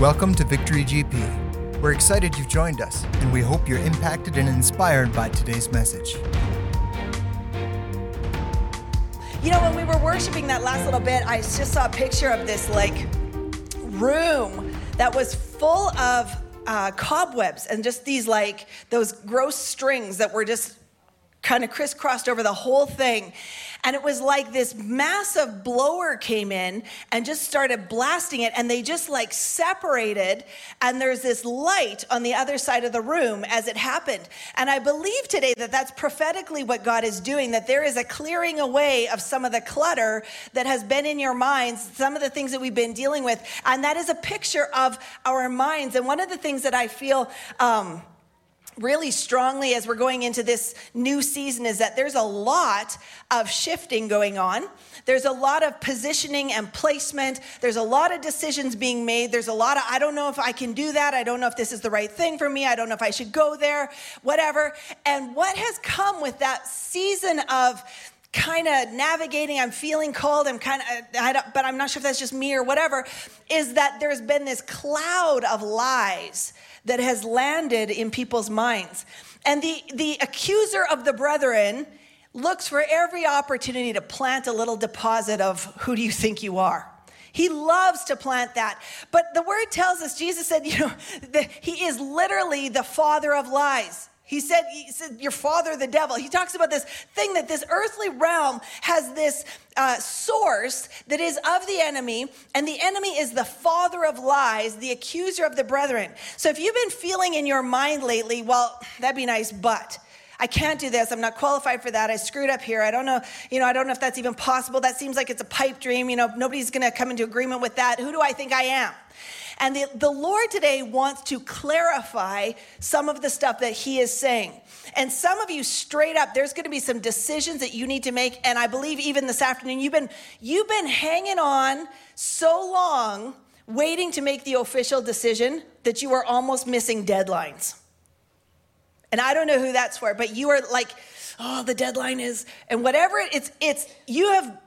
Welcome to Victory GP. We're excited you've joined us, and we hope you're impacted and inspired by today's message. You know, when we were worshiping that last little bit, I just saw a picture of this like room that was full of uh, cobwebs and just these like those gross strings that were just kind of crisscrossed over the whole thing. And it was like this massive blower came in and just started blasting it. And they just like separated. And there's this light on the other side of the room as it happened. And I believe today that that's prophetically what God is doing, that there is a clearing away of some of the clutter that has been in your minds, some of the things that we've been dealing with. And that is a picture of our minds. And one of the things that I feel, um, really strongly as we're going into this new season is that there's a lot of shifting going on. There's a lot of positioning and placement. There's a lot of decisions being made. There's a lot of, I don't know if I can do that. I don't know if this is the right thing for me. I don't know if I should go there, whatever. And what has come with that season of, kind of navigating i'm feeling cold i'm kind of but i'm not sure if that's just me or whatever is that there's been this cloud of lies that has landed in people's minds. And the, the accuser of the brethren looks for every opportunity to plant a little deposit of who do you think you are? He loves to plant that. But the word tells us, Jesus said, you know, he is literally the father of lies. He said, he said, Your father, the devil. He talks about this thing that this earthly realm has this uh, source that is of the enemy, and the enemy is the father of lies, the accuser of the brethren. So if you've been feeling in your mind lately, well, that'd be nice, but. I can't do this. I'm not qualified for that. I screwed up here. I don't know, you know, I don't know if that's even possible. That seems like it's a pipe dream. You know, nobody's going to come into agreement with that. Who do I think I am? And the, the Lord today wants to clarify some of the stuff that He is saying. And some of you, straight up, there's going to be some decisions that you need to make. And I believe even this afternoon, you've been, you've been hanging on so long, waiting to make the official decision that you are almost missing deadlines. And I don't know who that's for, but you are like, oh, the deadline is, and whatever it's, it's, you have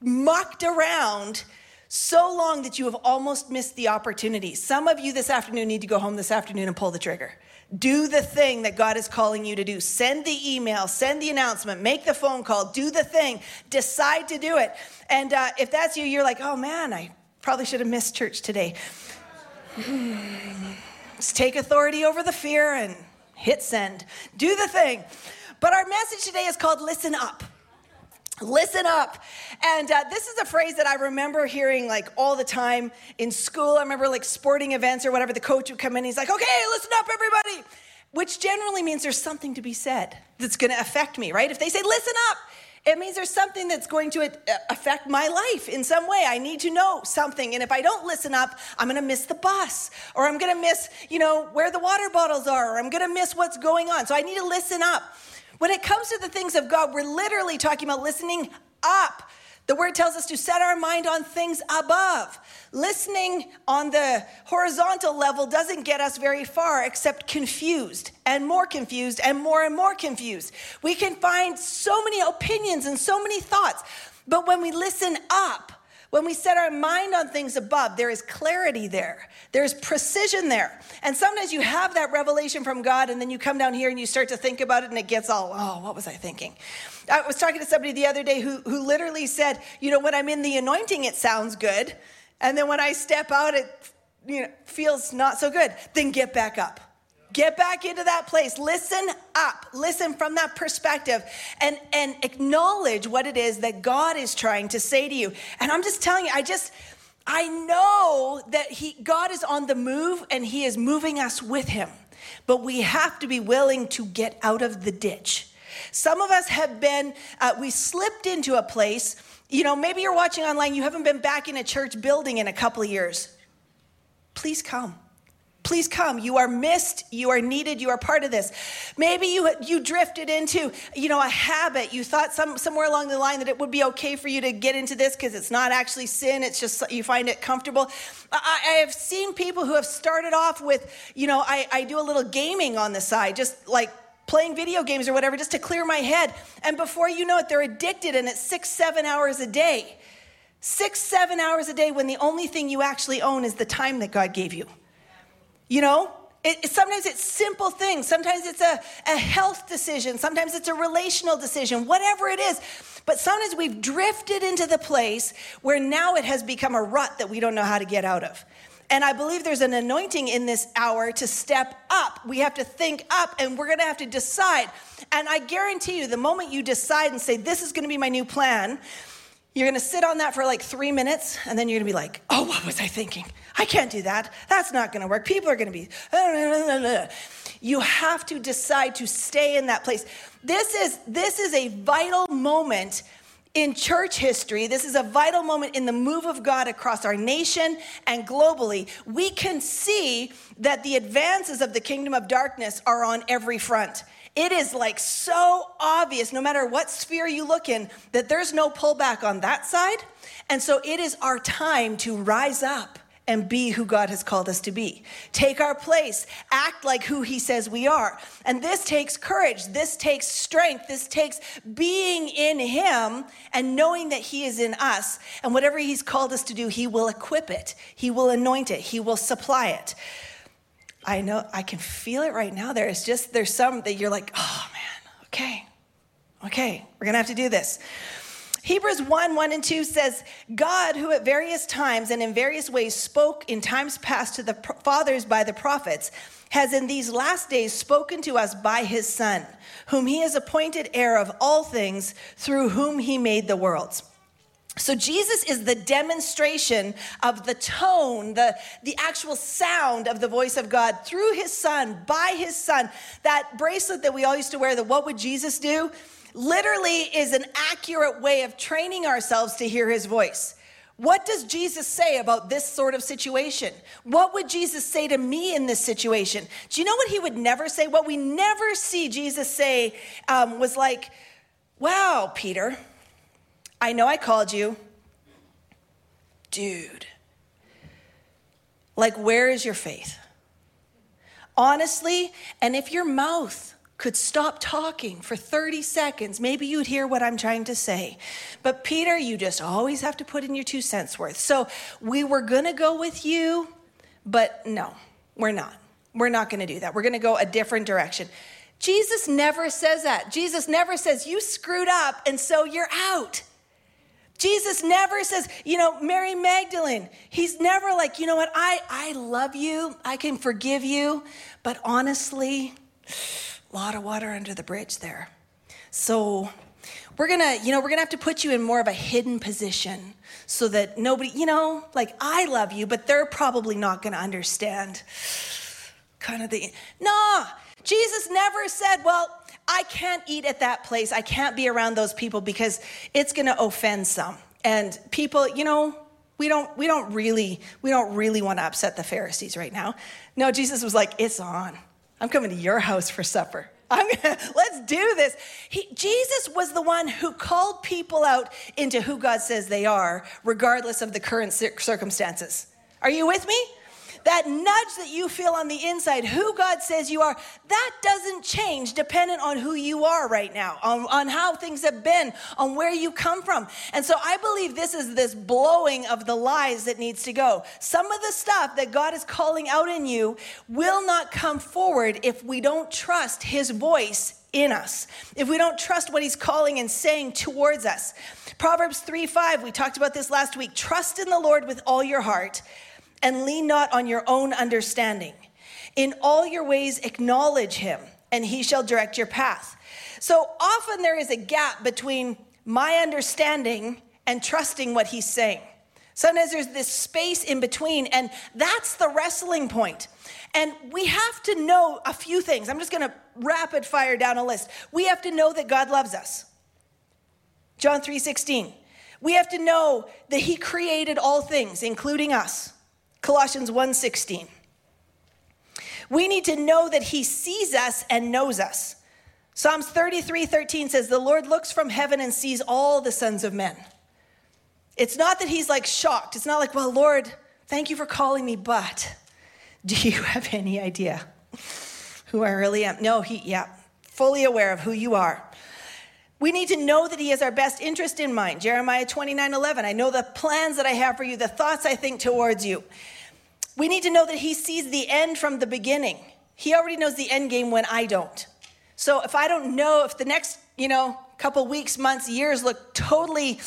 mucked around so long that you have almost missed the opportunity. Some of you this afternoon need to go home this afternoon and pull the trigger. Do the thing that God is calling you to do. Send the email, send the announcement, make the phone call, do the thing, decide to do it. And uh, if that's you, you're like, oh man, I probably should have missed church today. Let's take authority over the fear and hit send. Do the thing. But our message today is called Listen Up. Listen up. And uh, this is a phrase that I remember hearing like all the time in school. I remember like sporting events or whatever, the coach would come in, he's like, okay, listen up, everybody. Which generally means there's something to be said that's going to affect me, right? If they say, listen up, it means there's something that's going to uh, affect my life in some way. I need to know something. And if I don't listen up, I'm going to miss the bus or I'm going to miss, you know, where the water bottles are or I'm going to miss what's going on. So I need to listen up. When it comes to the things of God, we're literally talking about listening up. The word tells us to set our mind on things above. Listening on the horizontal level doesn't get us very far except confused and more confused and more and more confused. We can find so many opinions and so many thoughts. But when we listen up, when we set our mind on things above, there is clarity there. There's precision there. And sometimes you have that revelation from God, and then you come down here and you start to think about it, and it gets all, oh, what was I thinking? I was talking to somebody the other day who, who literally said, you know, when I'm in the anointing, it sounds good. And then when I step out, it you know, feels not so good. Then get back up. Get back into that place. Listen up. Listen from that perspective and, and acknowledge what it is that God is trying to say to you. And I'm just telling you, I just, I know that he, God is on the move and He is moving us with Him. But we have to be willing to get out of the ditch. Some of us have been, uh, we slipped into a place, you know, maybe you're watching online, you haven't been back in a church building in a couple of years. Please come please come. You are missed. You are needed. You are part of this. Maybe you you drifted into you know a habit. You thought some somewhere along the line that it would be okay for you to get into this because it's not actually sin. It's just you find it comfortable. I, I, have seen people who have started off with you know I, I do a little gaming on the side just like playing video games or whatever just to clear my head. And before you know it they're addicted and it's six seven hours a day. Six, seven hours a day when the only thing you actually own is the time that God gave you. You know? It, sometimes it's simple things. Sometimes it's a, a health decision. Sometimes it's a relational decision, whatever it is. But sometimes we've drifted into the place where now it has become a rut that we don't know how to get out of. And I believe there's an anointing in this hour to step up. We have to think up and we're going to have to decide. And I guarantee you, the moment you decide and say, This is going to be my new plan, you're going to sit on that for like three minutes and then you're going to be like, Oh, what was I thinking? I can't do that. That's not going to work. People are going to be. You have to decide to stay in that place. This is this is a vital moment in church history, this is a vital moment in the move of God across our nation and globally. We can see that the advances of the kingdom of darkness are on every front. It is like so obvious, no matter what sphere you look in, that there's no pullback on that side. And so it is our time to rise up and be who God has called us to be. Take our place, act like who He says we are. And this takes courage, this takes strength, this takes being in Him and knowing that He is in us. And whatever He's called us to do, He will equip it, He will anoint it, He will supply it. I know, I can feel it right now. There's just, there's some that you're like, oh man, okay, okay, we're gonna have to do this. Hebrews 1 1 and 2 says, God, who at various times and in various ways spoke in times past to the fathers by the prophets, has in these last days spoken to us by his Son, whom he has appointed heir of all things, through whom he made the worlds. So Jesus is the demonstration of the tone, the, the actual sound of the voice of God through his son, by his son. That bracelet that we all used to wear, the what would Jesus do? Literally is an accurate way of training ourselves to hear his voice. What does Jesus say about this sort of situation? What would Jesus say to me in this situation? Do you know what he would never say? What we never see Jesus say um, was like, Wow, Peter, I know I called you. Dude, like, where is your faith? Honestly, and if your mouth could stop talking for 30 seconds, maybe you'd hear what I'm trying to say. But Peter, you just always have to put in your two cents worth. So we were to go with you, but no, we're not. We're not to do that. We're to go a different direction. Jesus never says that. Jesus never says, You screwed up, and so you're out. Jesus never says, you know, Mary Magdalene, he's never like, you know what, I, I love you, I can forgive you, but honestly, lot of water under the bridge there. So we're gonna, you know, we're gonna have to put you in more of a hidden position so that nobody, you know, like I love you, but they're probably not gonna understand. Kind of the, no Jesus never said, well, I can't eat at that place. I can't be around those people because it's gonna offend some. And people, you know, we don't we don't really we don't really want to upset the Pharisees right now. No, Jesus was like, it's on. I'm coming to your house for supper. I'm gonna, let's do this. He, Jesus was the one who called people out into who God says they are, regardless of the current circumstances. Are you with me? That nudge that you feel on the inside, who God says you are, that doesn't change dependent on who you are right now, on, on how things have been, on where you come from. And so I believe this is this blowing of the lies that needs to go. Some of the stuff that God is calling out in you will not come forward if we don't trust His voice in us, if we don't trust what he's calling and saying towards us. Proverbs 3 5, we talked about this last week. Trust in the Lord with all your heart and lean not on your own understanding. In all your ways, acknowledge him, and he shall direct your path. So often there is a gap between my understanding and trusting what he's saying. Sometimes there's this space in between, and that's the wrestling point. And we have to know a few things. I'm just gonna rapid fire down a list. We have to know that God loves us. John 3:16. We have to know that he created all things, including us. Colossians 1:16. We need to know that he sees us and knows us. Psalms 33:13 says the Lord looks from heaven and sees all the sons of men. It's not that he's like shocked. It's not like, "Well, Lord, thank you for calling me, but do you have any idea who I really am?" No, he yeah, fully aware of who you are. We need to know that He has our best interest in mind. Jeremiah 29 11. I know the plans that I have for you, the thoughts I think towards you. We need to know that He sees the end from the beginning. He already knows the end game when I don't. So if I don't know if the next, you know, couple weeks, months, years look totally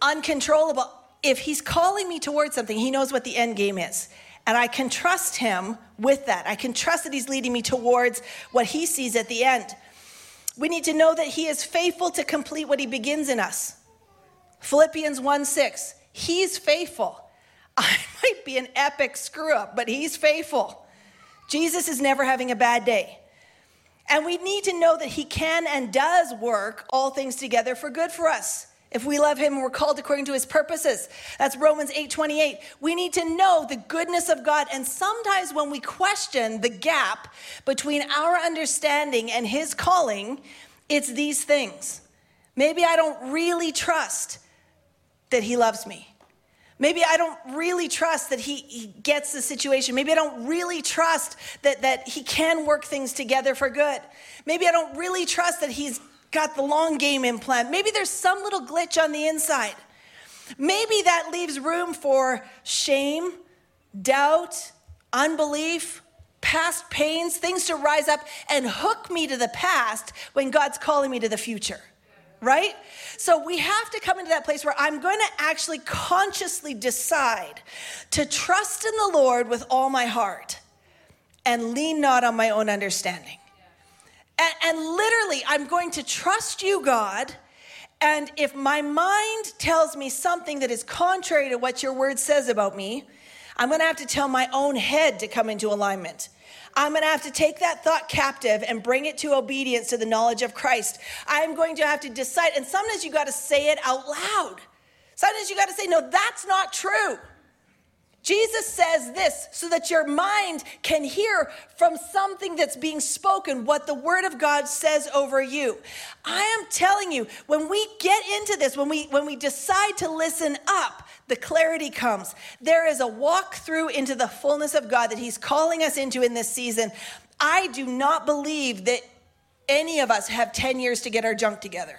uncontrollable, if He's calling me towards something, He knows what the end game is. And I can trust Him with that. I can trust that He's leading me towards what He sees at the end. We need to know that He is faithful to complete what He begins in us. Philippians 1 6, He's faithful. I might be an epic screw up, but He's faithful. Jesus is never having a bad day. And we need to know that He can and does work all things together for good for us. If we love him, and we're called according to his purposes. That's Romans 8 28. We need to know the goodness of God. And sometimes when we question the gap between our understanding and his calling, it's these things. Maybe I don't really trust that he loves me. Maybe I don't really trust that he, he gets the situation. Maybe I don't really trust that, that he can work things together for good. Maybe I don't really trust that he's got the long game implant. Maybe there's some little glitch on the inside. Maybe that leaves room for shame, doubt, unbelief, past pains, things to rise up and hook me to the past when God's calling me to the future. Right? So we have to come into that place where I'm going to actually consciously decide to trust in the Lord with all my heart and lean not on my own understanding. And, and literally, I'm going to trust you, God. And if my mind tells me something that is contrary to what your word says about me, I'm going to have to tell my own head to come into alignment. I'm going to have to take that thought captive and bring it to obedience to the knowledge of Christ. I'm going to have to decide. And sometimes you got to say it out loud. Sometimes you got to say, no, that's not true. Jesus says this so that your mind can hear from something that's being spoken what the word of God says over you. I am telling you, when we get into this, when we when we decide to listen up, the clarity comes. There is a walk through into the fullness of God that he's calling us into in this season. I do not believe that any of us have 10 years to get our junk together.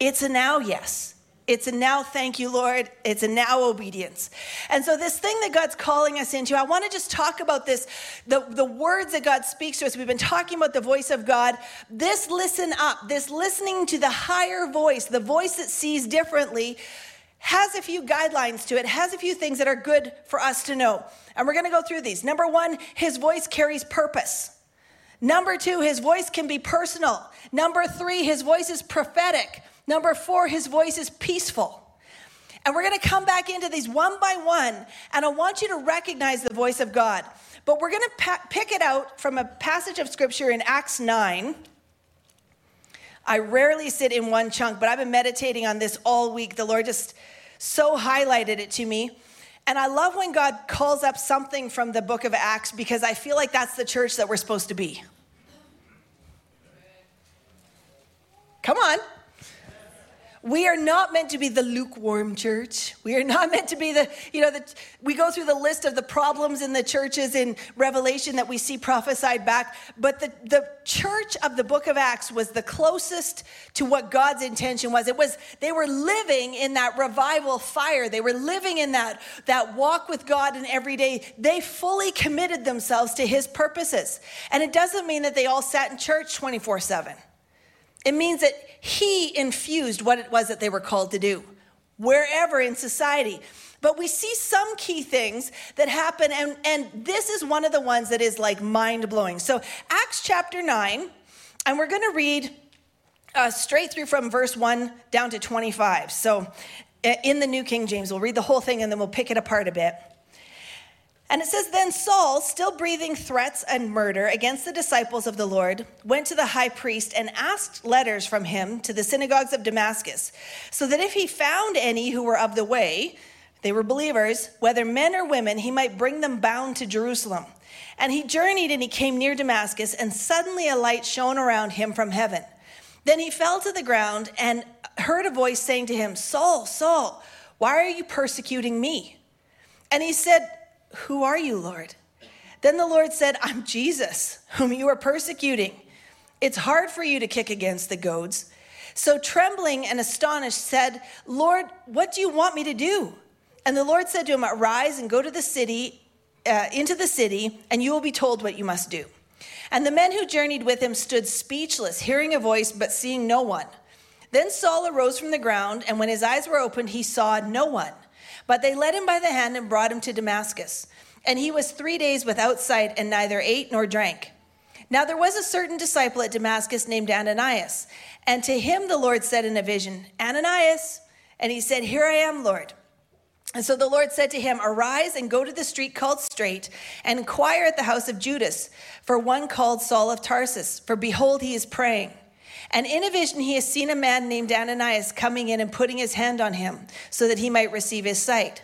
It's a now yes. It's a now thank you, Lord. It's a now obedience. And so, this thing that God's calling us into, I want to just talk about this the, the words that God speaks to us. We've been talking about the voice of God. This listen up, this listening to the higher voice, the voice that sees differently, has a few guidelines to it, has a few things that are good for us to know. And we're going to go through these. Number one, his voice carries purpose. Number two, his voice can be personal. Number three, his voice is prophetic. Number four, his voice is peaceful. And we're going to come back into these one by one, and I want you to recognize the voice of God. But we're going to pa- pick it out from a passage of scripture in Acts 9. I rarely sit in one chunk, but I've been meditating on this all week. The Lord just so highlighted it to me. And I love when God calls up something from the book of Acts because I feel like that's the church that we're supposed to be. Come on. We are not meant to be the lukewarm church. We are not meant to be the, you know, the, we go through the list of the problems in the churches in Revelation that we see prophesied back. But the, the church of the book of Acts was the closest to what God's intention was. It was, they were living in that revival fire. They were living in that, that walk with God in every day. They fully committed themselves to his purposes. And it doesn't mean that they all sat in church 24 7. It means that he infused what it was that they were called to do, wherever in society. But we see some key things that happen, and, and this is one of the ones that is like mind blowing. So, Acts chapter 9, and we're going to read uh, straight through from verse 1 down to 25. So, in the New King James, we'll read the whole thing and then we'll pick it apart a bit. And it says, Then Saul, still breathing threats and murder against the disciples of the Lord, went to the high priest and asked letters from him to the synagogues of Damascus, so that if he found any who were of the way, they were believers, whether men or women, he might bring them bound to Jerusalem. And he journeyed and he came near Damascus, and suddenly a light shone around him from heaven. Then he fell to the ground and heard a voice saying to him, Saul, Saul, why are you persecuting me? And he said, who are you, Lord? Then the Lord said, I'm Jesus, whom you are persecuting. It's hard for you to kick against the goads. So, trembling and astonished, said, Lord, what do you want me to do? And the Lord said to him, Arise and go to the city, uh, into the city, and you will be told what you must do. And the men who journeyed with him stood speechless, hearing a voice, but seeing no one. Then Saul arose from the ground, and when his eyes were opened, he saw no one. But they led him by the hand and brought him to Damascus. And he was three days without sight, and neither ate nor drank. Now there was a certain disciple at Damascus named Ananias. And to him the Lord said in a vision, Ananias. And he said, Here I am, Lord. And so the Lord said to him, Arise and go to the street called Straight, and inquire at the house of Judas for one called Saul of Tarsus, for behold, he is praying. And in a vision, he has seen a man named Ananias coming in and putting his hand on him so that he might receive his sight.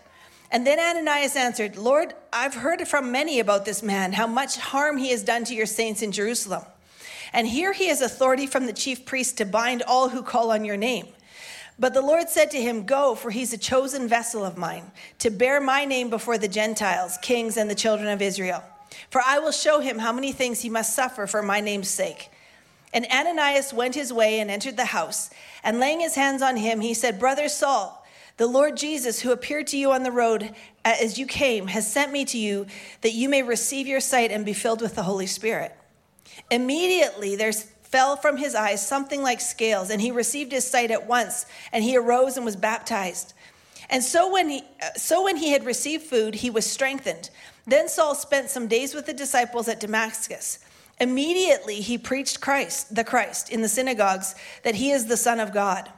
And then Ananias answered, Lord, I've heard from many about this man, how much harm he has done to your saints in Jerusalem. And here he has authority from the chief priest to bind all who call on your name. But the Lord said to him, Go, for he's a chosen vessel of mine, to bear my name before the Gentiles, kings, and the children of Israel. For I will show him how many things he must suffer for my name's sake. And Ananias went his way and entered the house. And laying his hands on him, he said, Brother Saul, the Lord Jesus, who appeared to you on the road uh, as you came, has sent me to you that you may receive your sight and be filled with the Holy Spirit. Immediately there fell from his eyes something like scales, and he received his sight at once, and he arose and was baptized. And so when he, uh, so when he had received food, he was strengthened. Then Saul spent some days with the disciples at Damascus. Immediately he preached Christ, the Christ, in the synagogues, that he is the Son of God.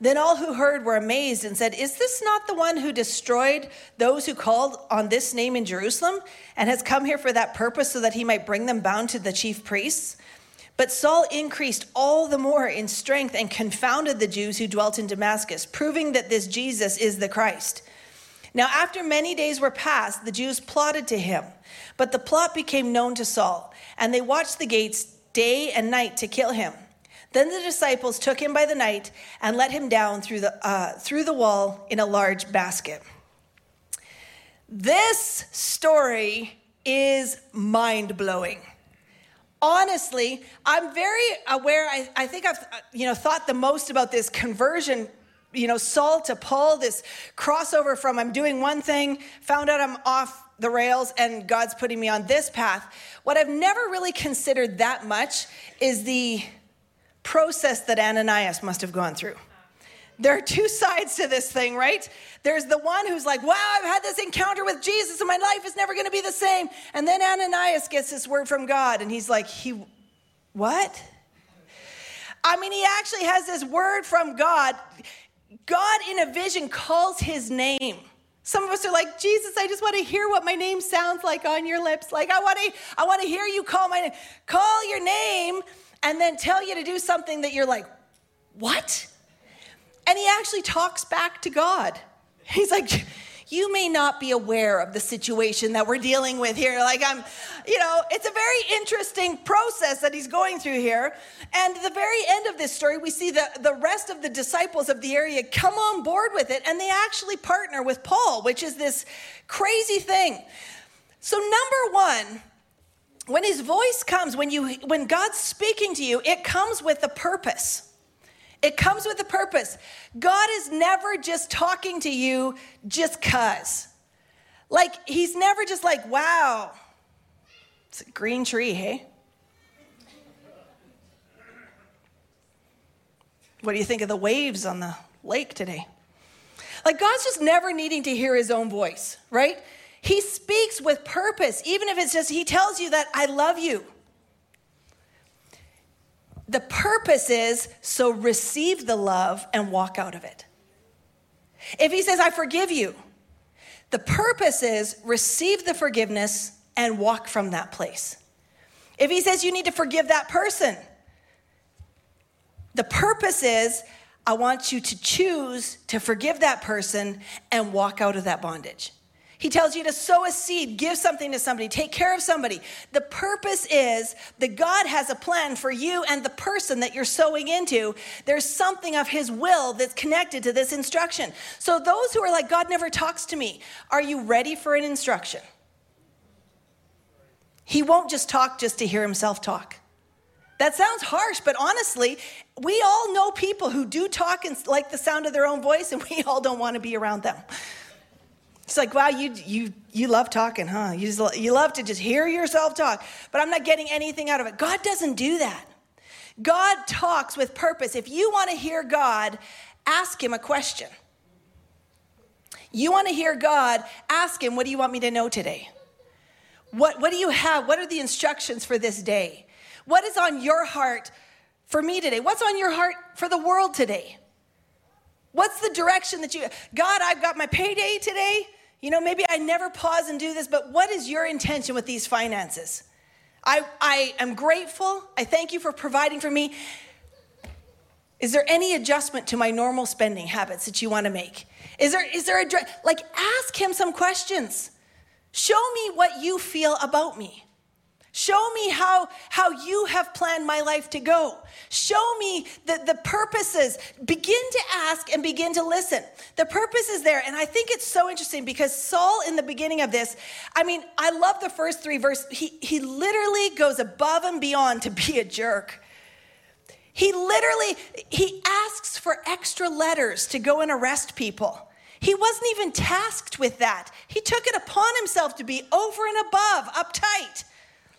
Then all who heard were amazed and said, Is this not the one who destroyed those who called on this name in Jerusalem and has come here for that purpose so that he might bring them bound to the chief priests? But Saul increased all the more in strength and confounded the Jews who dwelt in Damascus, proving that this Jesus is the Christ. Now, after many days were passed, the Jews plotted to him, but the plot became known to Saul, and they watched the gates day and night to kill him. Then the disciples took him by the night and let him down through the, uh, through the wall in a large basket. This story is mind blowing honestly, I'm very aware. I, I think I've you know thought the most about this conversion you know, Saul to Paul, this crossover from I'm doing one thing, found out I'm off the rails, and God's putting me on this path. What I've never really considered that much is the process that Ananias must have gone through. There are two sides to this thing, right? There's the one who's like, wow, I've had this encounter with Jesus and my life is never going to be the same. And then Ananias gets this word from God and he's like, he, what? I mean, he actually has this word from God. God in a vision calls his name. Some of us are like, Jesus, I just want to hear what my name sounds like on your lips. Like, I want to, I want to hear you call my name. Call your name and then tell you to do something that you're like, what? And he actually talks back to God. He's like, you may not be aware of the situation that we're dealing with here. Like, I'm, you know, it's a very interesting process that he's going through here. And the very end of this story, we see the, the rest of the disciples of the area come on board with it, and they actually partner with Paul, which is this crazy thing. So, number one, when his voice comes, when you when God's speaking to you, it comes with a purpose. It comes with a purpose. God is never just talking to you just cuz. Like, he's never just like, wow, it's a green tree, hey? What do you think of the waves on the lake today? Like, God's just never needing to hear his own voice, right? He speaks with purpose, even if it's just, he tells you that I love you. The purpose is so receive the love and walk out of it. If he says, I forgive you, the purpose is receive the forgiveness and walk from that place. If he says you need to forgive that person, the purpose is I want you to choose to forgive that person and walk out of that bondage. He tells you to sow a seed, give something to somebody, take care of somebody. The purpose is that God has a plan for you and the person that you're sowing into. There's something of His will that's connected to this instruction. So, those who are like, God never talks to me, are you ready for an instruction? He won't just talk just to hear himself talk. That sounds harsh, but honestly, we all know people who do talk and like the sound of their own voice, and we all don't want to be around them. It's like, wow, you, you, you love talking, huh? You, just, you love to just hear yourself talk, but I'm not getting anything out of it. God doesn't do that. God talks with purpose. If you want to hear God, ask Him a question. You want to hear God, ask Him, what do you want me to know today? What, what do you have? What are the instructions for this day? What is on your heart for me today? What's on your heart for the world today? What's the direction that you, God, I've got my payday today. You know, maybe I never pause and do this, but what is your intention with these finances? I, I am grateful. I thank you for providing for me. Is there any adjustment to my normal spending habits that you want to make? Is there, is there a, like, ask him some questions. Show me what you feel about me. Show me how, how you have planned my life to go. Show me the, the purposes. Begin to ask and begin to listen. The purpose is there. And I think it's so interesting because Saul, in the beginning of this, I mean, I love the first three verses. He, he literally goes above and beyond to be a jerk. He literally, he asks for extra letters to go and arrest people. He wasn't even tasked with that. He took it upon himself to be over and above, uptight.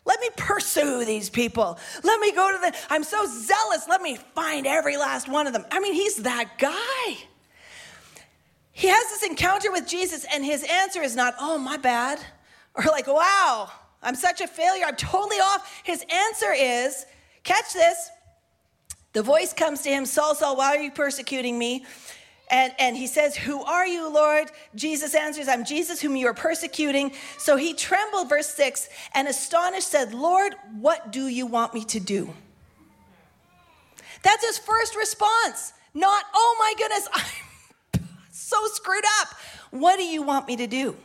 Let me pursue these people. Let me go to the, I'm so zealous. Let me find every last one of them. I mean, he's that guy. He has this encounter with Jesus, and his answer is not, oh, my bad, or like, wow, I'm such a failure. I'm totally off. His answer is, catch this. The voice comes to him, Saul, Saul, why are you persecuting me? And, and he says, Who are you, Lord? Jesus answers, I'm Jesus whom you are persecuting. So he trembled, verse 6, and astonished said, Lord, what do you want me to do? That's his first response. Not, oh my goodness, I'm so screwed up. What do you want me to do?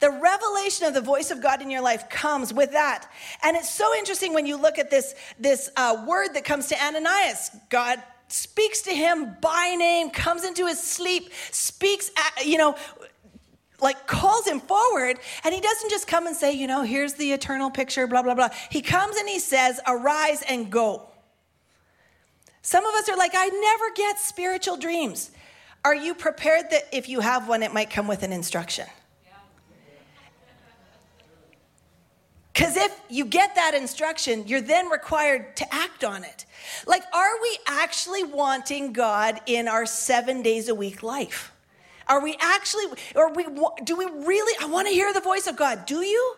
The revelation of the voice of God in your life comes with that. And it's so interesting when you look at this, this uh, word that comes to Ananias. God speaks to him by name, comes into his sleep, speaks, at, you know, like calls him forward and he doesn't just come and say you know here's the eternal picture blah blah blah. He comes and he says arise and go. Some of us are like i never get spiritual dreams. Are you prepared that if you have one it might come with an instruction? Because if you get that instruction you're then required to act on it like, are we actually wanting God in our seven days a week life? Are we actually, or we, do we really, I want to hear the voice of God. Do you?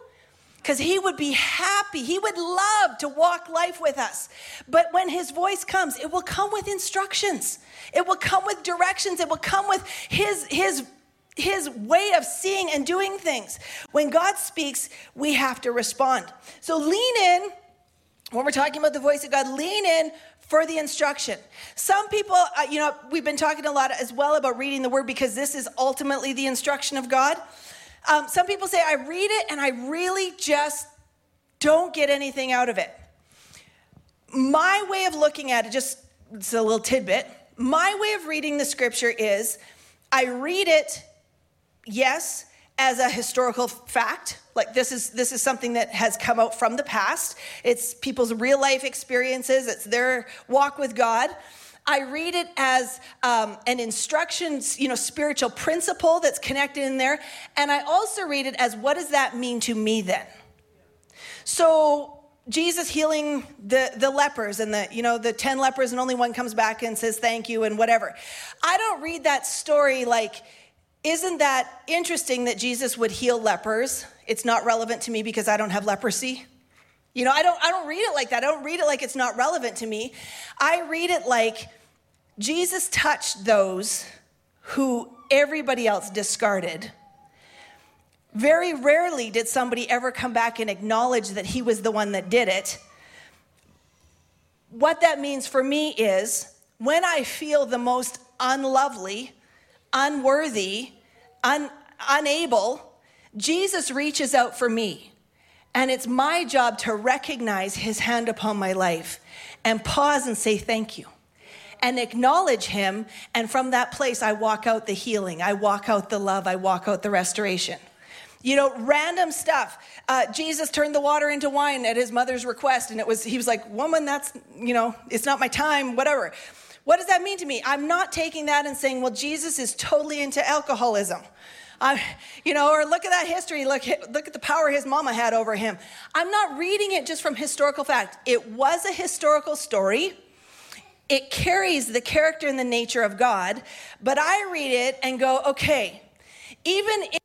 Because he would be happy. He would love to walk life with us. But when his voice comes, it will come with instructions. It will come with directions. It will come with his, his, his way of seeing and doing things. When God speaks, we have to respond. So lean in when we're talking about the voice of God, lean in for the instruction. Some people, uh, you know, we've been talking a lot as well about reading the word because this is ultimately the instruction of God. Um, some people say, I read it and I really just don't get anything out of it. My way of looking at it, just it's a little tidbit. My way of reading the scripture is I read it, yes, as a historical fact like this is this is something that has come out from the past. It's people's real life experiences. It's their walk with god. I read it as um, an instructions you know spiritual principle that's connected in there. And i also read it as what does that mean to me then? So jesus healing the the lepers and the you know the 10 lepers and only one comes back and says thank you and whatever. I don't read that story like isn't that interesting that Jesus would heal lepers? It's not relevant to me because I don't have leprosy. You know, I don't I don't read it like that. I don't read it like it's not relevant to me. I read it like Jesus touched those who everybody else discarded. Very rarely did somebody ever come back and acknowledge that he was the one that did it. What that means for me is when I feel the most unlovely, unworthy, un, unable, Jesus reaches out for me. And it's my job to recognize his hand upon my life and pause and say thank you and acknowledge him. And from that place, I walk out the healing, I walk out the love, I walk out the restoration. you know random stuff uh, jesus turned the water into wine at his mother's request and it was he was like woman that's you know it's not my time whatever what does that mean to me i'm not taking that and saying well jesus is totally into alcoholism uh, you know, or look at that history. Look, look at the power his mama had over him. I'm not reading it just from historical fact. It was a historical story. It carries the character and the nature of God, but I read it and go, okay, even if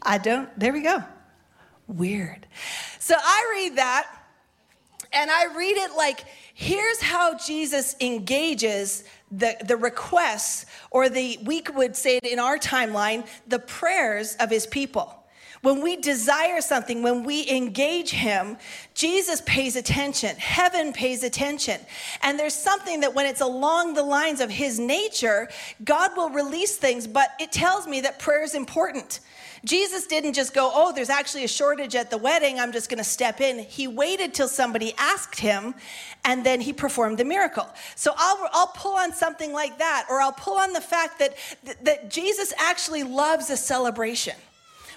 I don't, there we go. Weird. So I read that and I read it like, here's how Jesus engages the, the requests, or the, we would say it in our timeline, the prayers of his people. When we desire something, when we engage Him, Jesus pays attention. Heaven pays attention. And there's something that when it's along the lines of His nature, God will release things, but it tells me that prayer is important. Jesus didn't just go, Oh, there's actually a shortage at the wedding. I'm just going to step in. He waited till somebody asked him and then he performed the miracle. So I'll, I'll pull on something like that, or I'll pull on the fact that, that Jesus actually loves a celebration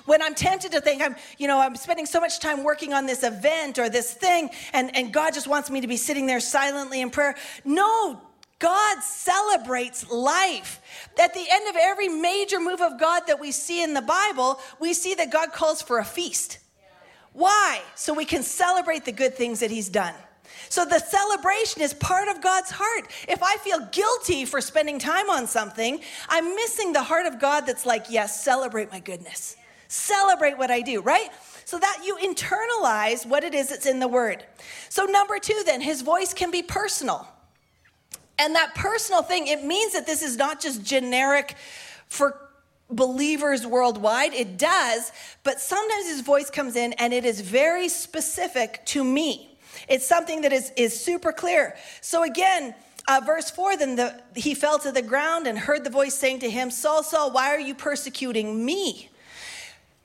when I'm tempted to think I'm, you know, I'm spending so much time working on this event or this thing, and, and God just wants me to be sitting there silently in prayer. No, God celebrates life. At the end of every major move of God that we see in the Bible, we see that God calls for a feast. Why? So we can celebrate the good things that He's done. So the celebration is part of God's heart. If I feel guilty for spending time on something, I'm missing the heart of God that's like, yes, celebrate my goodness. Celebrate what I do, right? So that you internalize what it is that's in the word. So, number two, then, his voice can be personal. And that personal thing, it means that this is not just generic for believers worldwide. It does, but sometimes his voice comes in and it is very specific to me. It's something that is, is super clear. So again, uh, verse 4 then the, he fell to the ground and heard the voice saying to him, Saul, Saul, why are you persecuting me?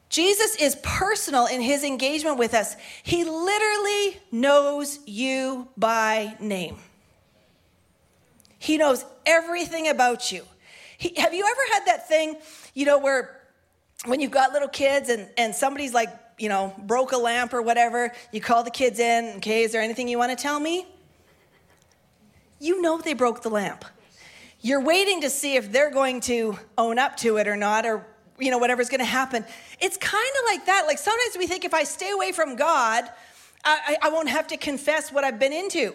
Jesus is personal in his engagement with us. He literally knows you by name. He knows everything about you. He, have you ever had that thing, you know, where when you've got little kids and, and somebody's like, you know, broke a lamp or whatever, you call the kids in, okay, is there anything you want to tell me? You know they broke the lamp. You're waiting to see if they're going to own up to it or not, or, you know, whatever's going to happen. It's kind of like that. Like sometimes we think if I stay away from God, I, I won't have to confess what I've been into.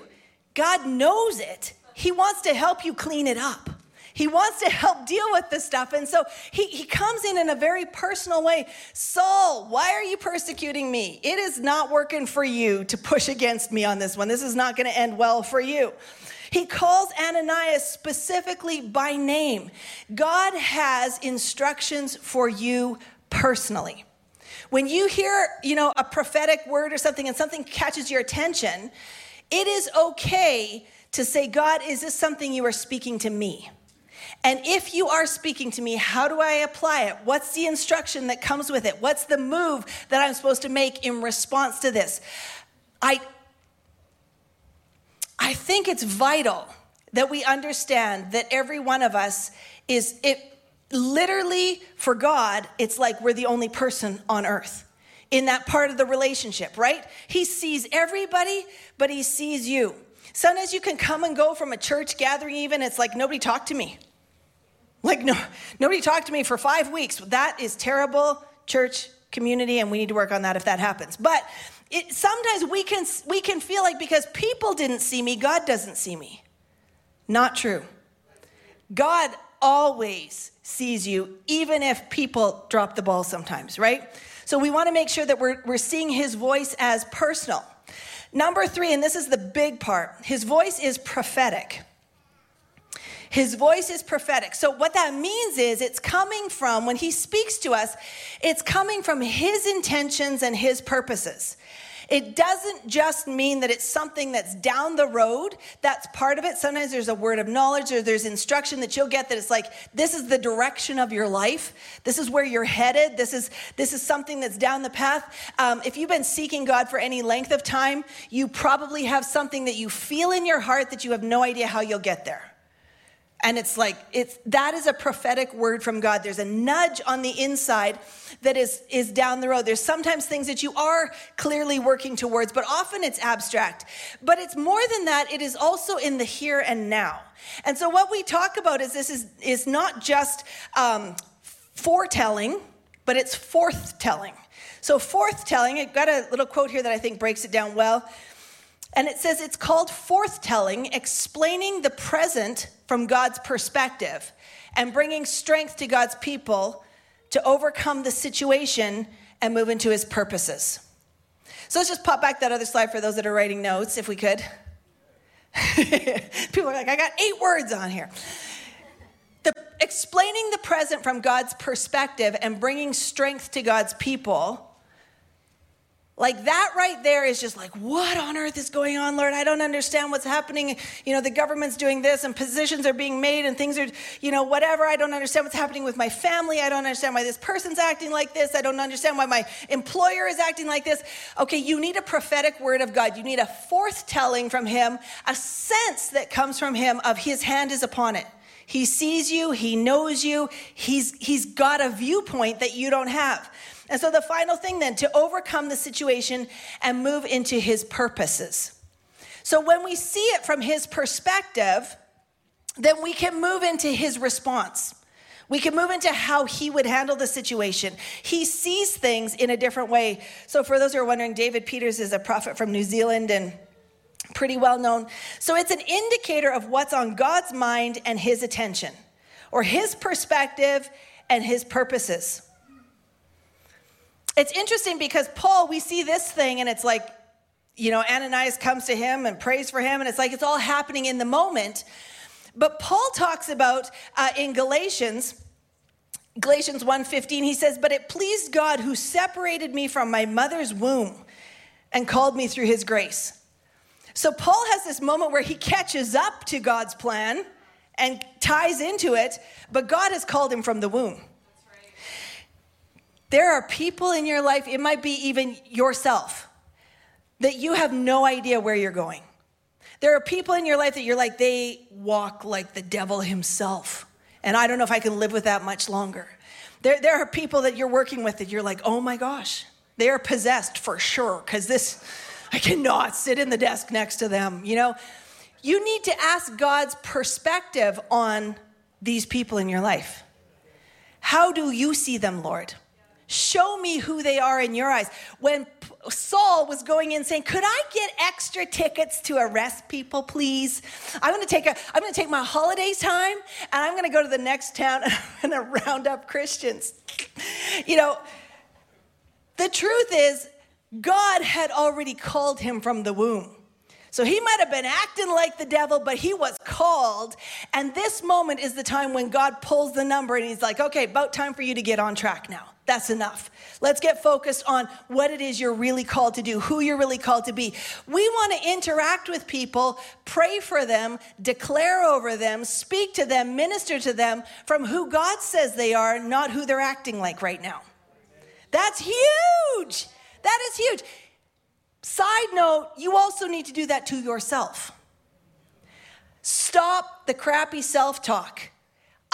God knows it. He wants to help you clean it up. He wants to help deal with this stuff. And so he, he comes in in a very personal way. Saul, why are you persecuting me? It is not working for you to push against me on this one. This is not going to end well for you. He calls Ananias specifically by name. God has instructions for you personally. When you hear, you know, a prophetic word or something and something catches your attention, it is okay to say, God, is this something you are speaking to me? And if you are speaking to me, how do I apply it? What's the instruction that comes with it? What's the move that I'm supposed to make in response to this? I, I think it's vital that we understand that every one of us is it literally for God, it's like we're the only person on earth in that part of the relationship, right? He sees everybody, but he sees you. Sometimes you can come and go from a church gathering, even, it's like nobody talked to me. Like, no, nobody talked to me for five weeks. That is terrible church community, and we need to work on that if that happens. But it, sometimes we can, we can feel like because people didn't see me, God doesn't see me. Not true. God always sees you, even if people drop the ball sometimes, right? So we want to make sure that we're, we're seeing his voice as personal. Number three, and this is the big part, his voice is prophetic. His voice is prophetic. So, what that means is it's coming from, when he speaks to us, it's coming from his intentions and his purposes. It doesn't just mean that it's something that's down the road. That's part of it. Sometimes there's a word of knowledge or there's instruction that you'll get that it's like, this is the direction of your life. This is where you're headed. This is, this is something that's down the path. Um, if you've been seeking God for any length of time, you probably have something that you feel in your heart that you have no idea how you'll get there And it's like it's that is a prophetic word from God. There's a nudge on the inside that is is down the road. There's sometimes things that you are clearly working towards, but often it's abstract. But it's more than that, it is also in the here and now. And so what we talk about is this is is not just um, foretelling, but it's forthtelling. So forthtelling, I've got a little quote here that I think breaks it down well. And it says it's called forthtelling, explaining the present from God's perspective and bringing strength to God's people to overcome the situation and move into his purposes. So let's just pop back that other slide for those that are writing notes, if we could. People are like, I got eight words on here. The, explaining the present from God's perspective and bringing strength to God's people like that right there is just like, what on earth is going on, Lord? I don't understand what's happening. You know, the government's doing this and positions are being made and things are, you know, whatever. I don't understand what's happening with my family. I don't understand why this person's acting like this. I don't understand why my employer is acting like this. Okay, you need a prophetic word of God. You need a forthtelling from Him, a sense that comes from Him of His hand is upon it. He sees you, He knows you, He's, he's got a viewpoint that you don't have. And so the final thing then, to overcome the situation and move into his purposes. So when we see it from his perspective, then we can move into his response. We can move into how he would handle the situation. He sees things in a different way. So, for those who are wondering, David Peters is a prophet from New Zealand and pretty well known. So, it's an indicator of what's on God's mind and his attention, or his perspective and his purposes. It's interesting because Paul, we see this thing and it's like, you know, Ananias comes to him and prays for him, and it's like it's all happening in the moment. But Paul talks about uh, in Galatians, Galatians 1:15, he says, "But it pleased God who separated me from my mother's womb and called me through his grace." So Paul has this moment where he catches up to God's plan and ties into it, but God has called him from the womb. There are people in your life, it might be even yourself, that you have no idea where you're going. There are people in your life that you're like, they walk like the devil himself. And I don't know if I can live with that much longer. There, there are people that you're working with that you're like, oh my gosh, they are possessed for sure, because this, I cannot sit in the desk next to them. You know, you need to ask God's perspective on these people in your life. How do you see them, Lord? Show me who they are in your eyes. When Saul was going in saying, "Could I get extra tickets to arrest people, please? I'm going to take a I'm going to take my holiday time and I'm going to go to the next town and I'm going to round up Christians." You know, the truth is God had already called him from the womb. So he might have been acting like the devil, but he was called. And this moment is the time when God pulls the number and he's like, okay, about time for you to get on track now. That's enough. Let's get focused on what it is you're really called to do, who you're really called to be. We want to interact with people, pray for them, declare over them, speak to them, minister to them from who God says they are, not who they're acting like right now. That's huge. That is huge. Side note, you also need to do that to yourself. Stop the crappy self talk.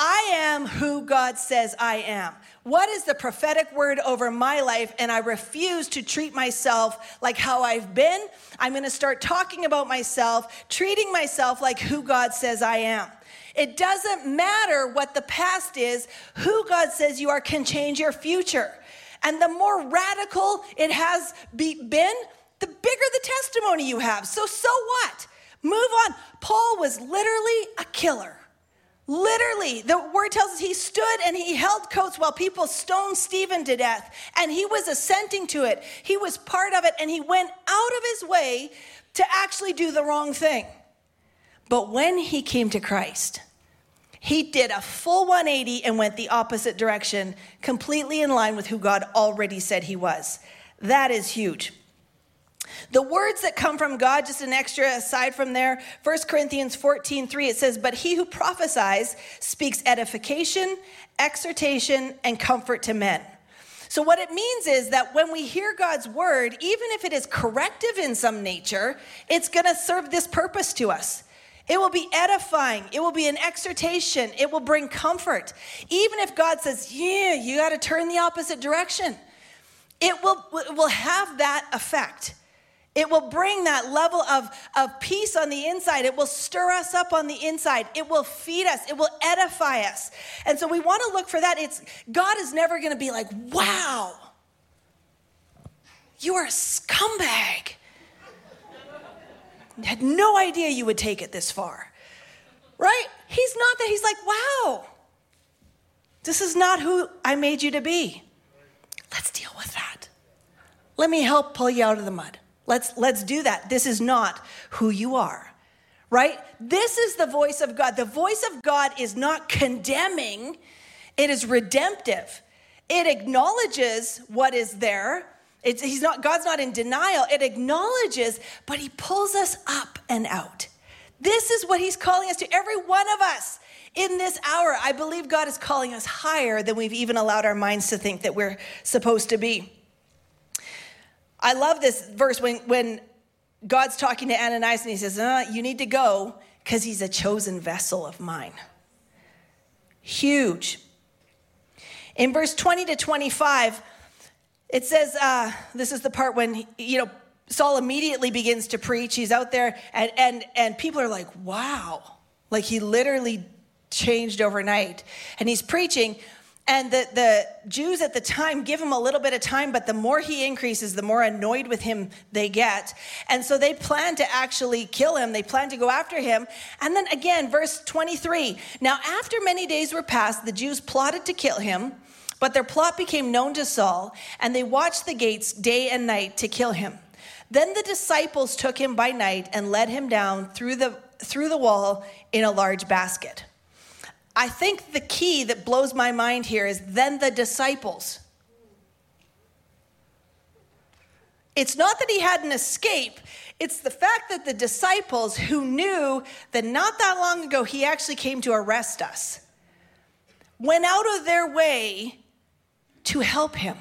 I am who God says I am. What is the prophetic word over my life? And I refuse to treat myself like how I've been. I'm going to start talking about myself, treating myself like who God says I am. It doesn't matter what the past is, who God says you are can change your future. And the more radical it has be, been, the bigger the testimony you have. So, so what? Move on. Paul was literally a killer. Literally, the word tells us he stood and he held coats while people stoned Stephen to death, and he was assenting to it. He was part of it, and he went out of his way to actually do the wrong thing. But when he came to Christ, he did a full 180 and went the opposite direction, completely in line with who God already said he was. That is huge. The words that come from God, just an extra aside from there, 1 Corinthians 14 3, it says, But he who prophesies speaks edification, exhortation, and comfort to men. So, what it means is that when we hear God's word, even if it is corrective in some nature, it's going to serve this purpose to us. It will be edifying. It will be an exhortation. It will bring comfort. Even if God says, yeah, you got to turn the opposite direction, it will, it will have that effect. It will bring that level of, of peace on the inside. It will stir us up on the inside. It will feed us. It will edify us. And so we want to look for that. It's God is never going to be like, wow, you are a scumbag. Had no idea you would take it this far. Right? He's not that. He's like, wow, this is not who I made you to be. Let's deal with that. Let me help pull you out of the mud. Let's, let's do that. This is not who you are, right? This is the voice of God. The voice of God is not condemning, it is redemptive. It acknowledges what is there, it's, he's not, God's not in denial. It acknowledges, but he pulls us up and out. This is what he's calling us to, every one of us. In this hour, I believe God is calling us higher than we've even allowed our minds to think that we're supposed to be. I love this verse when, when God's talking to Ananias and he says, uh, You need to go because he's a chosen vessel of mine. Huge. In verse 20 to 25, it says, uh, this is the part when, you know, Saul immediately begins to preach. He's out there, and, and, and people are like, wow. Like he literally changed overnight. And he's preaching, and the, the Jews at the time give him a little bit of time, but the more he increases, the more annoyed with him they get. And so they plan to actually kill him. They plan to go after him. And then again, verse 23 Now, after many days were passed, the Jews plotted to kill him. But their plot became known to Saul, and they watched the gates day and night to kill him. Then the disciples took him by night and led him down through the, through the wall in a large basket. I think the key that blows my mind here is then the disciples. It's not that he had an escape, it's the fact that the disciples who knew that not that long ago he actually came to arrest us went out of their way to help him.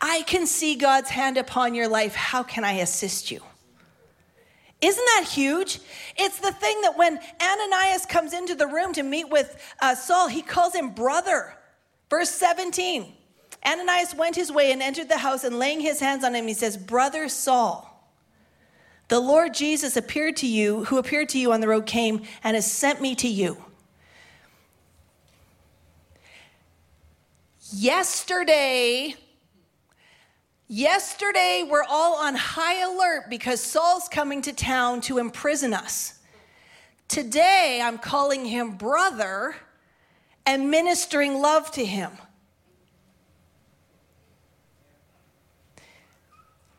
I can see God's hand upon your life. How can I assist you? Isn't that huge? It's the thing that when Ananias comes into the room to meet with uh, Saul, he calls him brother. Verse 17 Ananias went his way and entered the house, and laying his hands on him, he says, Brother Saul, the Lord Jesus appeared to you, who appeared to you on the road, came and has sent me to you. Yesterday, yesterday we're all on high alert because Saul's coming to town to imprison us. Today I'm calling him brother and ministering love to him.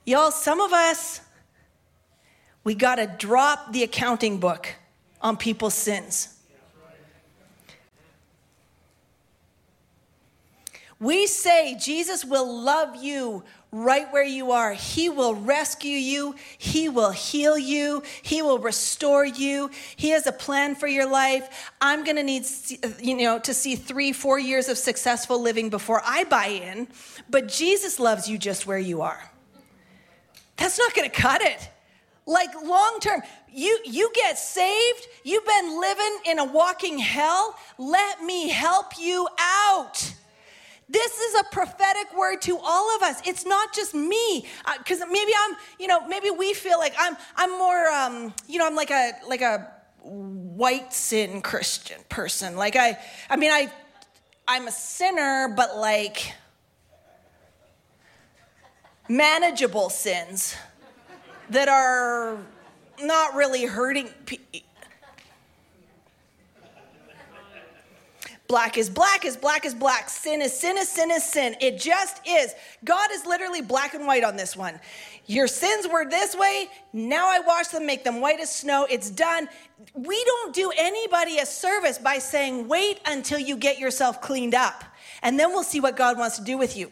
Y'all, some of us, we got to drop the accounting book on people's sins. We say Jesus will love you right where you are. He will rescue you. He will heal you. He will restore you. He has a plan for your life. I'm going to need, you know, to see three, four years of successful living before I buy in. But Jesus loves you just where you are. That's not going to cut it. Like long term, you, you get saved. You've been living in a walking hell. Let me help you out. This is a prophetic word to all of us. It's not just me, because uh, maybe I'm, you know, maybe we feel like I'm, I'm more, um, you know, I'm like a, like a white sin Christian person. Like I, I mean, I, I'm a sinner, but like manageable sins that are not really hurting. Black is black is black is black. Sin is sin is sin is sin. It just is. God is literally black and white on this one. Your sins were this way. Now I wash them, make them white as snow. It's done. We don't do anybody a service by saying, wait until you get yourself cleaned up, and then we'll see what God wants to do with you.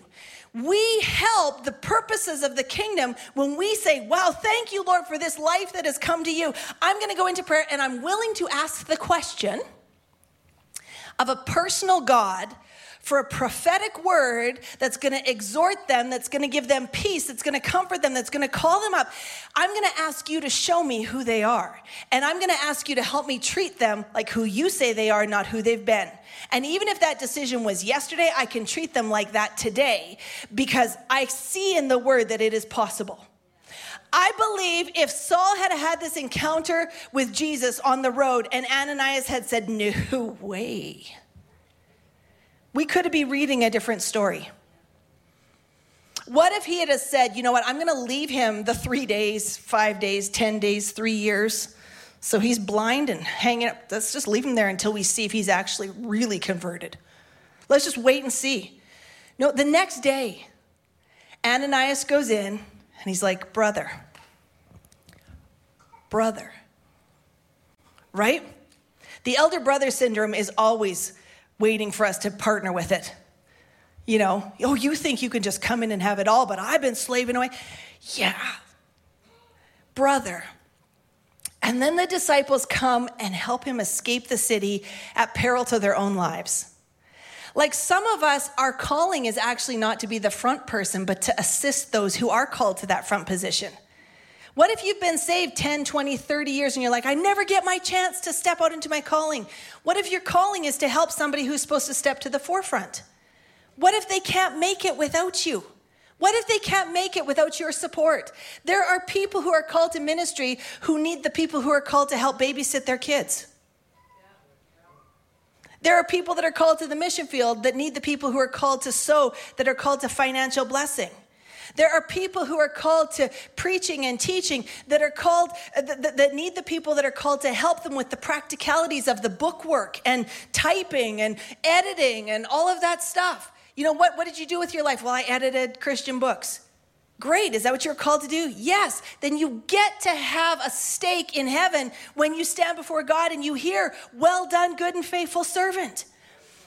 We help the purposes of the kingdom when we say, Wow, thank you, Lord, for this life that has come to you. I'm going to go into prayer and I'm willing to ask the question of a personal God for a prophetic word that's going to exhort them, that's going to give them peace, that's going to comfort them, that's going to call them up, I'm going to ask you to show me who they are. And I'm going to ask you to help me treat them like who you say they are, not who they've been. And even if that decision was yesterday, I can treat them like that today because I see in the word that it is possible. I believe if Saul had had this encounter with Jesus on the road and Ananias had said, No way we could have be reading a different story. What if he had said, you know what, I'm going to leave him the three days, five days, 10 days, three years. So he's blind and hanging up. Let's just leave him there until we see if he's actually really converted. Let's just wait and see. No, the next day, Ananias goes in and he's like, brother, brother, right? The elder brother syndrome is always waiting for us to partner with it. You know, oh, you think you can just come in and have it all, but I've been slaving away. Yeah, brother. And then the disciples come and help him escape the city at peril to their own lives. Like some of us, our calling is actually not to be the front person, but to assist those who are called to that front position. What if you've been saved 10, 20, 30 years and you're like, I never get my chance to step out into my calling? What if your calling is to help somebody who's supposed to step to the forefront? What if they can't make it without you? What if they can't make it without your support? There are people who are called to ministry who need the people who are called to help babysit their kids. There are people that are called to the mission field that need the people who are called to sow, that are called to financial blessing. There are people who are called to preaching and teaching that are called, that, that need the people that are called to help them with the practicalities of the book work and typing and editing and all of that stuff. You know, what, what did you do with your life? Well, I edited Christian books. Great. Is that what you're called to do? Yes. Then you get to have a stake in heaven when you stand before God and you hear, Well done, good and faithful servant.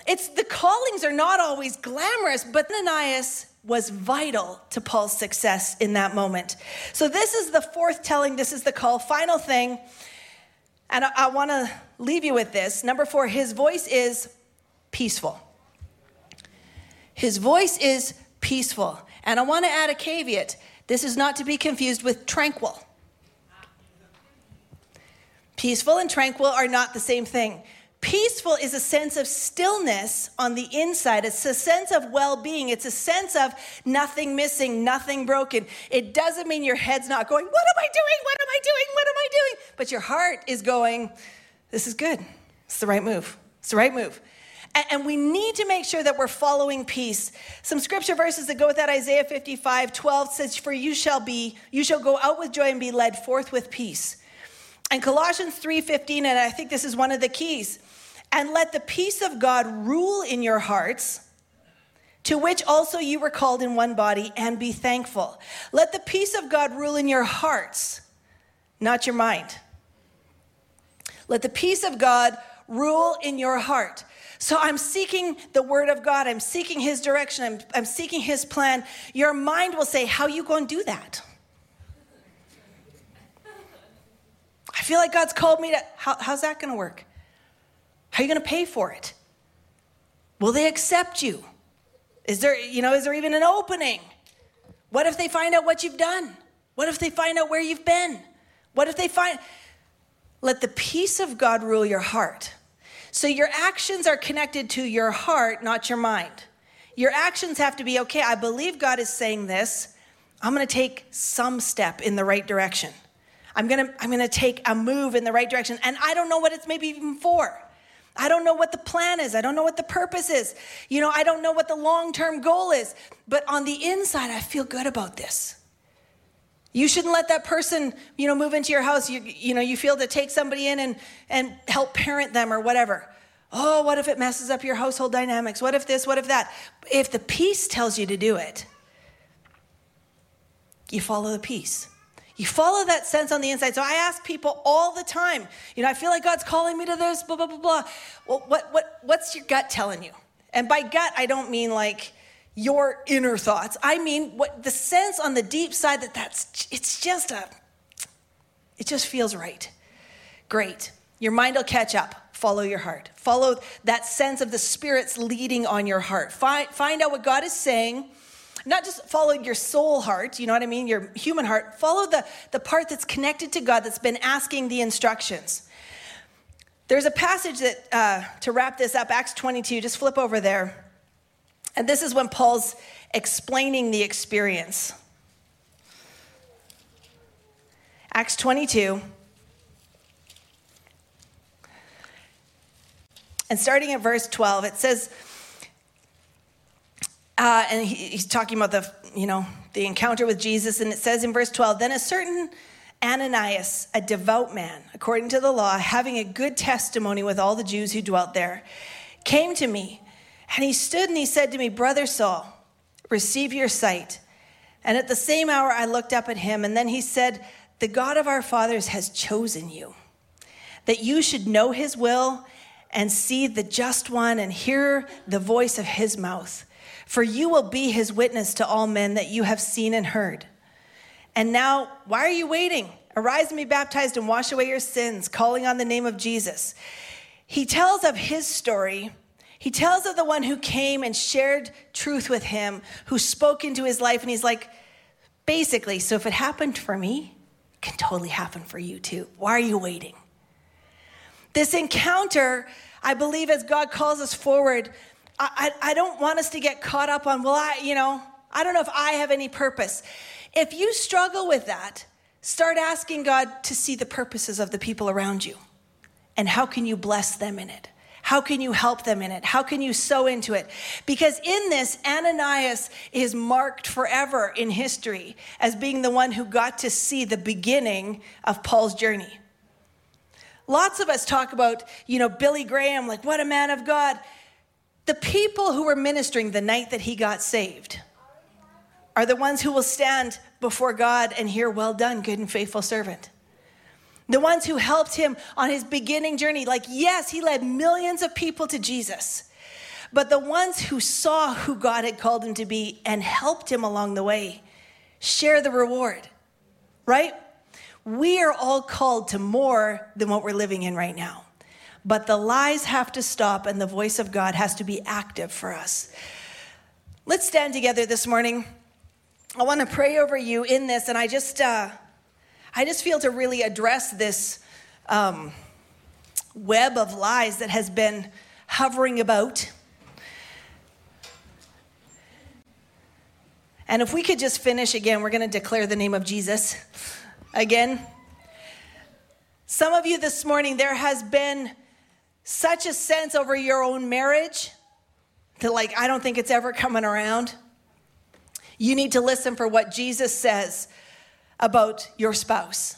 It's the callings are not always glamorous, but Ananias was vital to Paul's success in that moment. So, this is the forthtelling, this is the call. Final thing, and I, I want to leave you with this. Number four, his voice is peaceful. His voice is peaceful. And I want to add a caveat this is not to be confused with tranquil. Peaceful and tranquil are not the same thing. Peaceful is a sense of stillness on the inside. It's a sense of well being. It's a sense of nothing missing, nothing broken. It doesn't mean your head's not going, What am I doing? What am I doing? What am I doing? But your heart is going, This is good. It's the right move. It's the right move. And we need to make sure that we're following peace. Some scripture verses that go with that Isaiah 55 12 says, For you shall be, you shall go out with joy and be led forth with peace. And Colossians 3:15, and I think this is one of the keys and let the peace of God rule in your hearts, to which also you were called in one body, and be thankful. Let the peace of God rule in your hearts, not your mind. Let the peace of God rule in your heart. So I'm seeking the word of God. I'm seeking his direction. I'm, I'm seeking his plan. Your mind will say, How you going to do that? I feel like God's called me to, how, how's that going to work? How are you going to pay for it? Will they accept you? Is there, you know, is there even an opening? What if they find out what you've done? What if they find out where you've been? What if they find let the peace of God rule your heart. So your actions are connected to your heart, not your mind. Your actions have to be okay, I believe God is saying this. I'm going to take some step in the right direction. I'm going to I'm going to take a move in the right direction and I don't know what it's maybe even for. I don't know what the plan is. I don't know what the purpose is. You know, I don't know what the long term goal is. But on the inside, I feel good about this. You shouldn't let that person, you know, move into your house. You, you know, you feel to take somebody in and, and help parent them or whatever. Oh, what if it messes up your household dynamics? What if this? What if that? If the peace tells you to do it, you follow the peace. You follow that sense on the inside. So I ask people all the time, you know, I feel like God's calling me to this, blah, blah, blah, blah. Well, what, what, what's your gut telling you? And by gut, I don't mean like your inner thoughts. I mean what the sense on the deep side that that's, it's just a, it just feels right. Great. Your mind will catch up. Follow your heart. Follow that sense of the Spirit's leading on your heart. Find, find out what God is saying. Not just follow your soul heart, you know what I mean? Your human heart. Follow the, the part that's connected to God that's been asking the instructions. There's a passage that, uh, to wrap this up, Acts 22, just flip over there. And this is when Paul's explaining the experience. Acts 22. And starting at verse 12, it says, uh, and he, he's talking about the, you know, the encounter with Jesus, and it says in verse 12, then a certain Ananias, a devout man, according to the law, having a good testimony with all the Jews who dwelt there, came to me, and he stood and he said to me, Brother Saul, receive your sight. And at the same hour I looked up at him, and then he said, The God of our fathers has chosen you, that you should know his will and see the just one and hear the voice of his mouth. For you will be his witness to all men that you have seen and heard. And now, why are you waiting? Arise and be baptized and wash away your sins, calling on the name of Jesus. He tells of his story. He tells of the one who came and shared truth with him, who spoke into his life. And he's like, basically, so if it happened for me, it can totally happen for you too. Why are you waiting? This encounter I believe as God calls us forward, I, I, I don't want us to get caught up on, well, I, you know, I don't know if I have any purpose. If you struggle with that, start asking God to see the purposes of the people around you. And how can you bless them in it? How can you help them in it? How can you sow into it? Because in this, Ananias is marked forever in history as being the one who got to see the beginning of Paul's journey. Lots of us talk about, you know, Billy Graham, like, what a man of God. The people who were ministering the night that he got saved are the ones who will stand before God and hear, Well done, good and faithful servant. The ones who helped him on his beginning journey, like, yes, he led millions of people to Jesus, but the ones who saw who God had called him to be and helped him along the way share the reward, right? We are all called to more than what we're living in right now. But the lies have to stop and the voice of God has to be active for us. Let's stand together this morning. I want to pray over you in this, and I just, uh, I just feel to really address this um, web of lies that has been hovering about. And if we could just finish again, we're going to declare the name of Jesus again. Some of you this morning, there has been such a sense over your own marriage that, like, I don't think it's ever coming around. You need to listen for what Jesus says about your spouse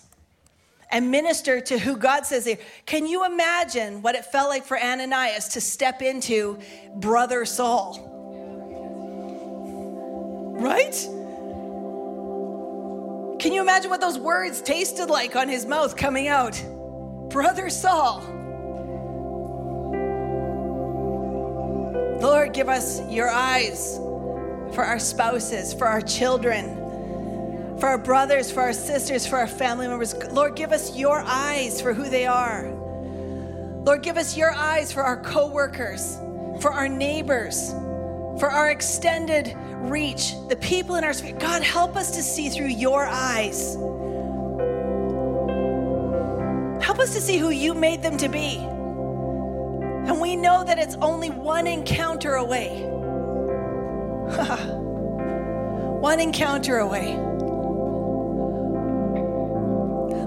and minister to who God says they Can you imagine what it felt like for Ananias to step into brother Saul? Right? Can you imagine what those words tasted like on his mouth coming out? Brother Saul. Lord, give us your eyes for our spouses, for our children, for our brothers, for our sisters, for our family members. Lord, give us your eyes for who they are. Lord, give us your eyes for our coworkers, for our neighbors, for our extended reach, the people in our sphere. God, help us to see through your eyes. Help us to see who you made them to be. And we know that it's only one encounter away. one encounter away.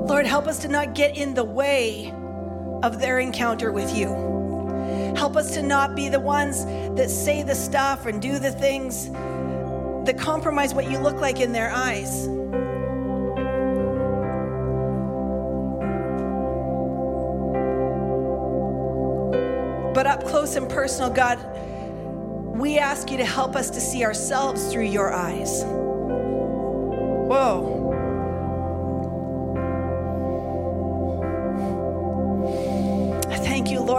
Lord, help us to not get in the way of their encounter with you. Help us to not be the ones that say the stuff and do the things that compromise what you look like in their eyes. But up close and personal, God, we ask you to help us to see ourselves through your eyes. Whoa.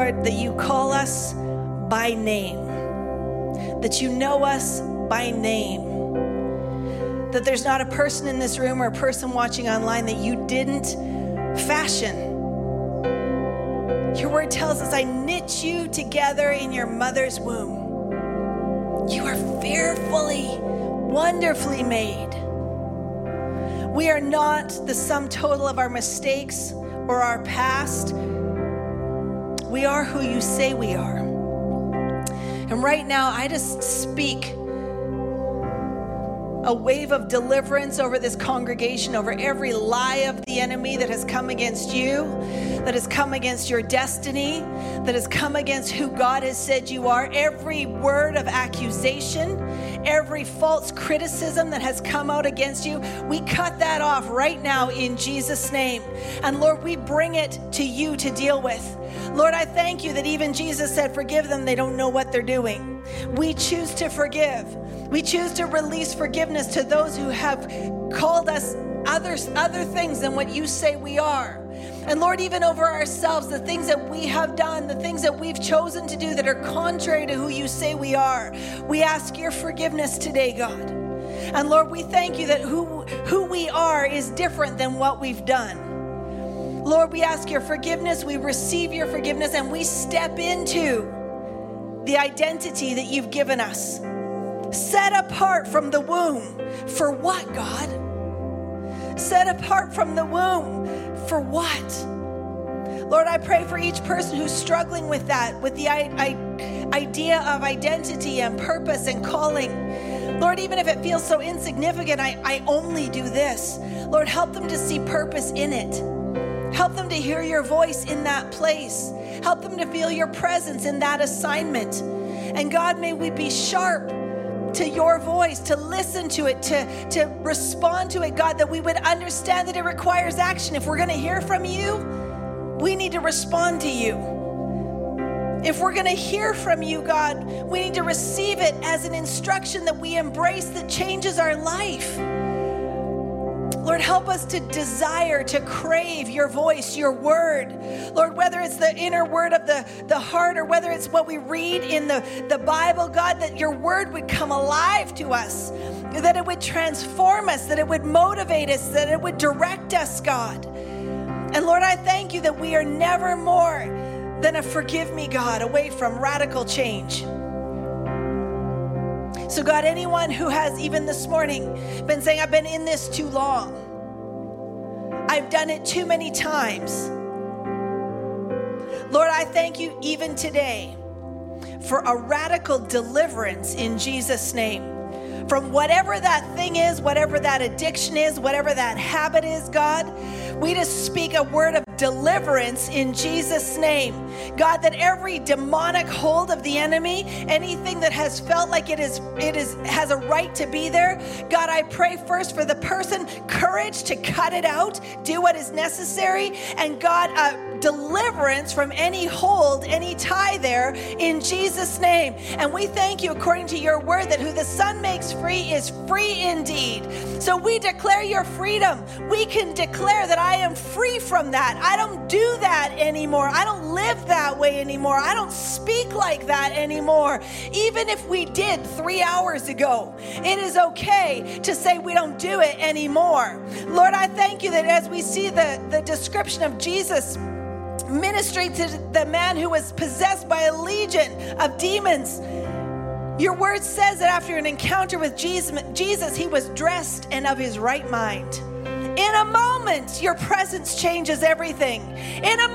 Lord, that you call us by name, that you know us by name that there's not a person in this room or a person watching online that you didn't fashion Your word tells us, I knit you together in your mother's womb. You are fearfully, wonderfully made. We are not the sum total of our mistakes or our past. We are who you say we are. And right now, I just speak a wave of deliverance over this congregation, over every lie of the enemy that has come against you, that has come against your destiny, that has come against who God has said you are. Every word of accusation, every false criticism that has come out against you, we cut that off right now in Jesus' name. And Lord, we bring it to you to deal with. Lord, I thank you that even Jesus said, Forgive them, they don't know what they're doing. We choose to forgive. We choose to release forgiveness to those who have called us others, other things than what you say we are. And Lord, even over ourselves, the things that we have done, the things that we've chosen to do that are contrary to who you say we are, we ask your forgiveness today, God. And Lord, we thank you that who, who we are is different than what we've done. Lord, we ask your forgiveness, we receive your forgiveness, and we step into the identity that you've given us set apart from the womb. For what, God? Set apart from the womb. For what? Lord, I pray for each person who's struggling with that, with the idea of identity and purpose and calling. Lord, even if it feels so insignificant, I, I only do this. Lord, help them to see purpose in it. Help them to hear your voice in that place. Help them to feel your presence in that assignment. And God, may we be sharp to your voice, to listen to it, to, to respond to it, God, that we would understand that it requires action. If we're going to hear from you, we need to respond to you. If we're going to hear from you, God, we need to receive it as an instruction that we embrace that changes our life. Lord, help us to desire, to crave your voice, your word. Lord, whether it's the inner word of the, the heart or whether it's what we read in the, the Bible, God, that your word would come alive to us, that it would transform us, that it would motivate us, that it would direct us, God. And Lord, I thank you that we are never more than a forgive me, God, away from radical change. So, God, anyone who has even this morning been saying, I've been in this too long, I've done it too many times. Lord, I thank you even today for a radical deliverance in Jesus' name. From whatever that thing is, whatever that addiction is, whatever that habit is, God, we just speak a word of deliverance in Jesus' name. God, that every demonic hold of the enemy, anything that has felt like it is it is has a right to be there, God, I pray first for the person courage to cut it out, do what is necessary, and God, deliverance from any hold, any tie there in Jesus' name. And we thank you, according to your word, that who the Son makes free is free indeed. So we declare your freedom. We can declare that I am free from that. I don't do that anymore. I don't live that way anymore. I don't speak like that anymore. Even if we did three hours ago, it is okay to say we don't do it anymore. Lord, I thank you that as we see the, the description of Jesus ministry to the man who was possessed by a legion of demons. Your word says that after an encounter with Jesus, he was dressed and of his right mind. In a moment, your presence changes everything. In a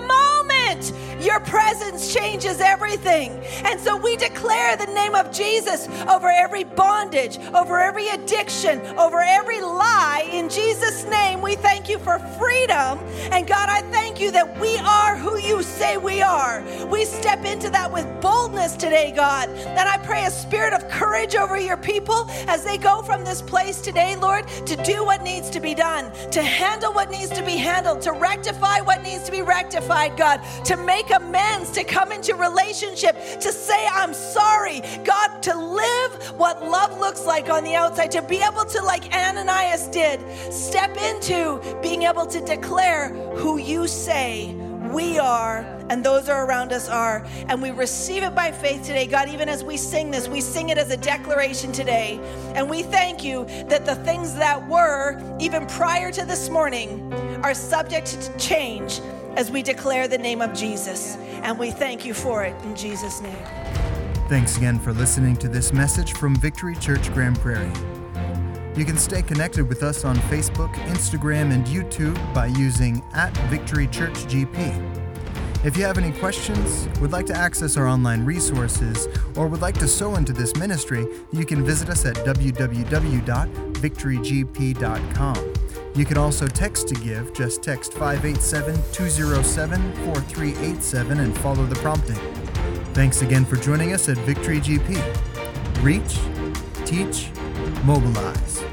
moment, your presence changes everything. And so we declare the name of Jesus over every bondage, over every addiction, over every lie. In Jesus' name, we thank you for freedom. And God, I thank you that we are who you say we are. We step into that with boldness today, God. And I pray a spirit of courage over your people as they go from this place today, Lord, to do what needs to be done to handle what needs to be handled, to rectify what needs to be rectified, God, to make amends, to come into relationship, to say, I'm sorry, God, to live what love looks like on the outside, to be able to, like Ananias did, step into being able to declare who you say we are and those are around us are. And we receive it by faith today. God, even as we sing this, we sing it as a declaration today. And we thank you that the things that were, even prior to this morning, are subject to change as we declare the name of Jesus. And we thank you for it in Jesus' name. Thanks again for listening to this message from Victory Church Grand Prairie. You can stay connected with us on Facebook, Instagram, and YouTube by using at Victory Church GP. If you have any questions, would like to access our online resources, or would like to sow into this ministry, you can visit us at www.victorygp.com. You can also text to give. Just text 587 207 4387 and follow the prompting. Thanks again for joining us at Victory GP. Reach, teach, mobilize.